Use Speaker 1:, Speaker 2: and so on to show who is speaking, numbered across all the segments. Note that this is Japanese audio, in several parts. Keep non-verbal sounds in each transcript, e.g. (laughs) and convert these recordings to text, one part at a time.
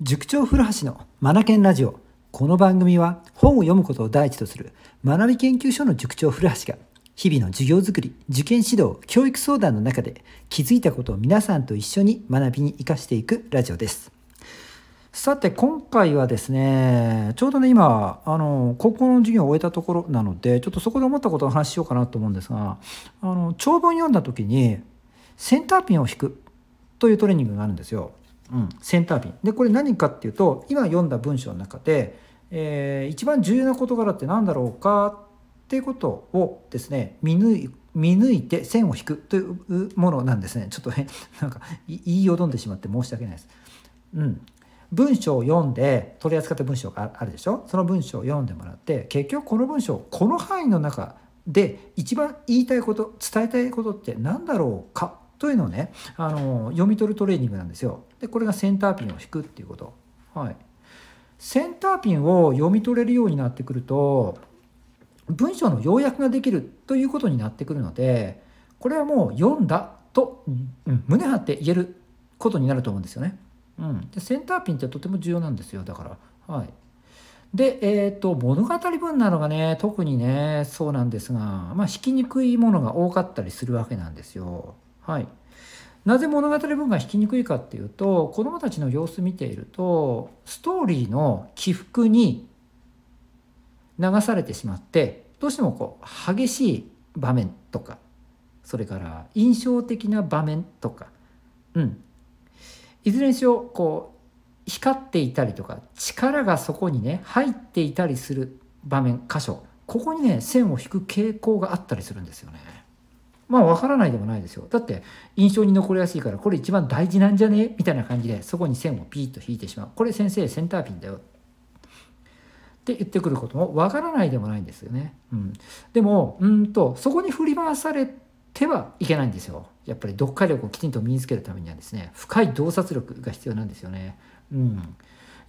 Speaker 1: 塾長古橋のマナケンラジオこの番組は本を読むことを第一とする学び研究所の塾長古橋が日々の授業づくり受験指導教育相談の中で気づいたことを皆さんと一緒に学びに生かしていくラジオですさて今回はですねちょうどね今あの高校の授業を終えたところなのでちょっとそこで思ったことを話しようかなと思うんですがあの長文読んだ時にセンターピンを引くというトレーニングがあるんですよ。うん、センターピンでこれ何かっていうと今読んだ文章の中で、えー、一番重要な事柄って何だろうかっていうことをですね見抜い見抜いて線を引くというものなんですね。ちょっとね (laughs) なんか言いよどんでしまって申し訳ないです。うん、文章を読んで取り扱った文章があるでしょ？その文章を読んでもらって結局この文章この範囲の中で一番言いたいこと伝えたいことって何だろうかというのをねあの読み取るトレーニングなんですよ。でこれがセンターピンを引くっていうこと。はい、センターピンを読み取れるようになってくると文章の要約ができるということになってくるのでこれはもう読んだと、うん、胸張って言えることになると思うんですよね。うん、でセンターピンってとても重要なんですよだから。はいで、えーと、物語文なのがね特にねそうなんですが、まあ、引きにくいものが多かったりするわけなんですよ。はい、なぜ物語文が引きにくいかっていうと子どもたちの様子見ているとストーリーの起伏に流されてしまってどうしてもこう激しい場面とかそれから印象的な場面とか、うん、いずれにしろこう光っていたりとか力がそこにね入っていたりする場面箇所ここにね線を引く傾向があったりするんですよね。まあ分からないでもないですよ。だって印象に残りやすいからこれ一番大事なんじゃね？みたいな感じでそこに線をピーッと引いてしまう。これ先生センターピンだよ。って言ってくることも分からないでもないんですよね。うん、でもうんとそこに振り回されてはいけないんですよ。やっぱり読解力をきちんと身につけるためにはですね深い洞察力が必要なんですよね。うん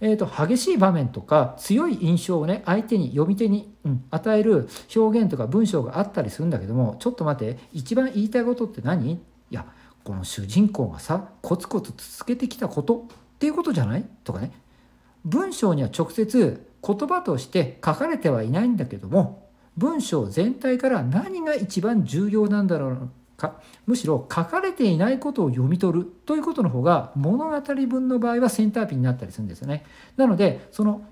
Speaker 1: えーと、激しい場面とか強い印象をね相手に読み手に、うん、与える表現とか文章があったりするんだけどもちょっと待って一番言いたいことって何？いやこの主人公がさコツコツ続けてきたことっていうことじゃない？とかね。文章には直接言葉として書かれてはいないんだけども文章全体から何が一番重要なんだろう？か？むしろ書かれていないことを読み取るということの方が物語文の場合はセンターピンになったりするんですよね。なのでその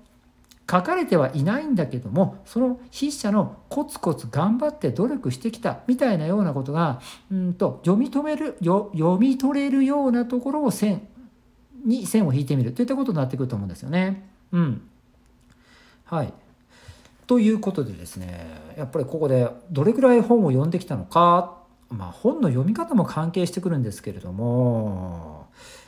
Speaker 1: 書かれてはいないんだけどもその筆者のコツコツ頑張って努力してきたみたいなようなことがうんと読み止める読み取れるようなところを線に線を引いてみるといったことになってくると思うんですよね。うん、はいということでですねやっぱりここでどれくらい本を読んできたのかまあ、本の読み方も関係してくるんですけれども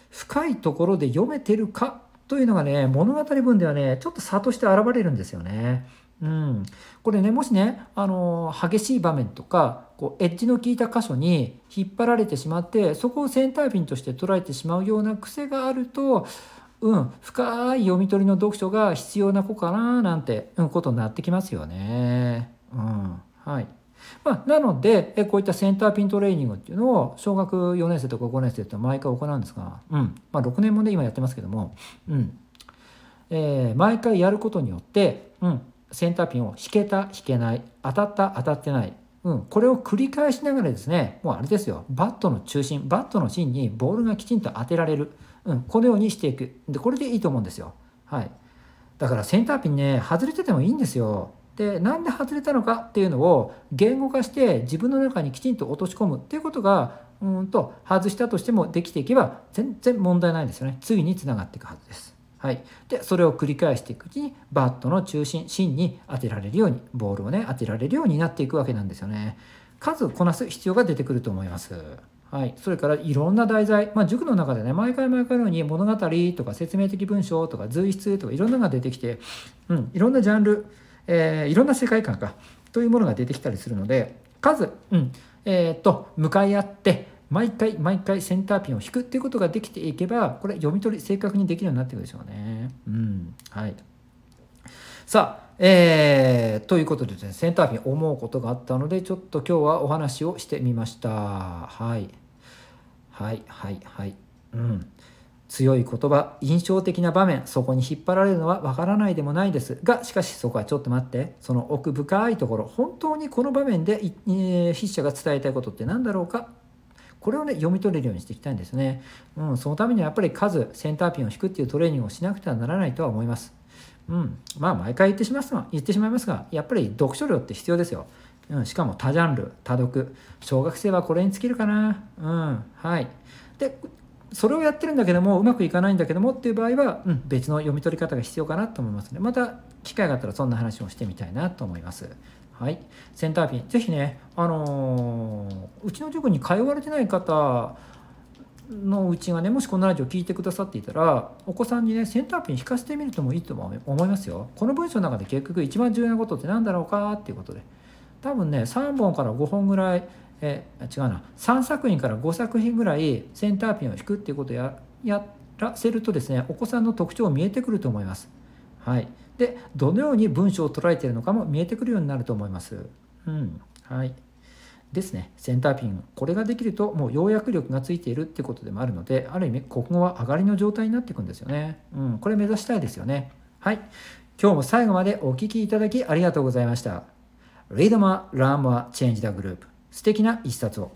Speaker 1: 深いところで読めてるかというのがね物語文ではねちょっと差として現れるんですよね。うん、これねもしねあの激しい場面とかこうエッジの効いた箇所に引っ張られてしまってそこをセンターピンとして捉えてしまうような癖があると、うん、深い読み取りの読書が必要な子かななんて、うん、ことになってきますよね。うん、はいまあ、なのでこういったセンターピントレーニングっていうのを小学4年生とか5年生って毎回行うんですが、うん。まあ、6年もね今やってますけども、うん。えー、毎回やることによって、うん、センターピンを引けた引けない当たった当たってない、うん、これを繰り返しながらですねもうあれですよ。バットの中心バットの芯にボールがきちんと当てられる、うん、このようにしていく。でこれでいいと思うんですよ。はい、だからセンターピンね外れててもいいんですよ。でなんで外れたのかっていうのを言語化して自分の中にきちんと落とし込むっていうことがうんと外したとしてもできていけば全然問題ないんですよね次につながっていくはずです。はい、でそれを繰り返していくうちにバットの中心芯に当てられるようにボールをね当てられるようになっていくわけなんですよね。数こなす必要が出てくると思います。はい、それからいろんな題材、まあ、塾の中でね毎回毎回のように物語とか説明的文章とか随筆とかいろんなのが出てきて、うん、いろんなジャンルえー、いろんな世界観かというものが出てきたりするので数、うんえー、と向かい合って毎回毎回センターピンを引くっていうことができていけばこれ読み取り正確にできるようになっていくでしょうね。うんはい、さあえー、ということでですねセンターピン思うことがあったのでちょっと今日はお話をしてみました。はいはいはいはい。うん強い言葉印象的な場面そこに引っ張られるのはわからないでもないです。がしかしそこはちょっと待って。その奥深いところ本当にこの場面でえ筆者が伝えたいことって何だろうか。これをね読み取れるようにしていきたいんですね、うん、そのためにはやっぱり数センターピンを引くっていうトレーニングをしなくてはならないとは思います。うん、まあ毎回言ってしまいます言ってしまいますがやっぱり読書量って必要ですよ、うん、しかも多ジャンル多読。小学生はこれに尽きるかな。うんはい。でそれをやってるんだけどもうまくいかないんだけどもっていう場合は、うん、別の読み取り方が必要かなと思いますのでまた機会があったらそんな話をしてみたいなと思います。はい、センターピンぜひね、あのー、うちの塾に通われてない方のうちがねもしこのラジオ聞いてくださっていたらお子さんにねセンターピン引かせてみるともいいと思いますよ。この文章の中で結局一番重要なことって何だろうかっていうことで多分ね3本から5本ぐらいえ違うな3作品から5作品ぐらいセンターピンを引くっていうことをややらせるとですねお子さんの特徴見えてくると思います。はい、でどのように文章を捉えているのかも見えてくるようになると思います。うんはいですねセンターピンこれができるともう要約力がついているってことでもあるのである意味国語は上がりの状態になっていくんですよね。うん、これ目指したいですよね。はい今日も最後までお聴きいただきありがとうございました。Read more, learn more, change the group 素敵な一冊を。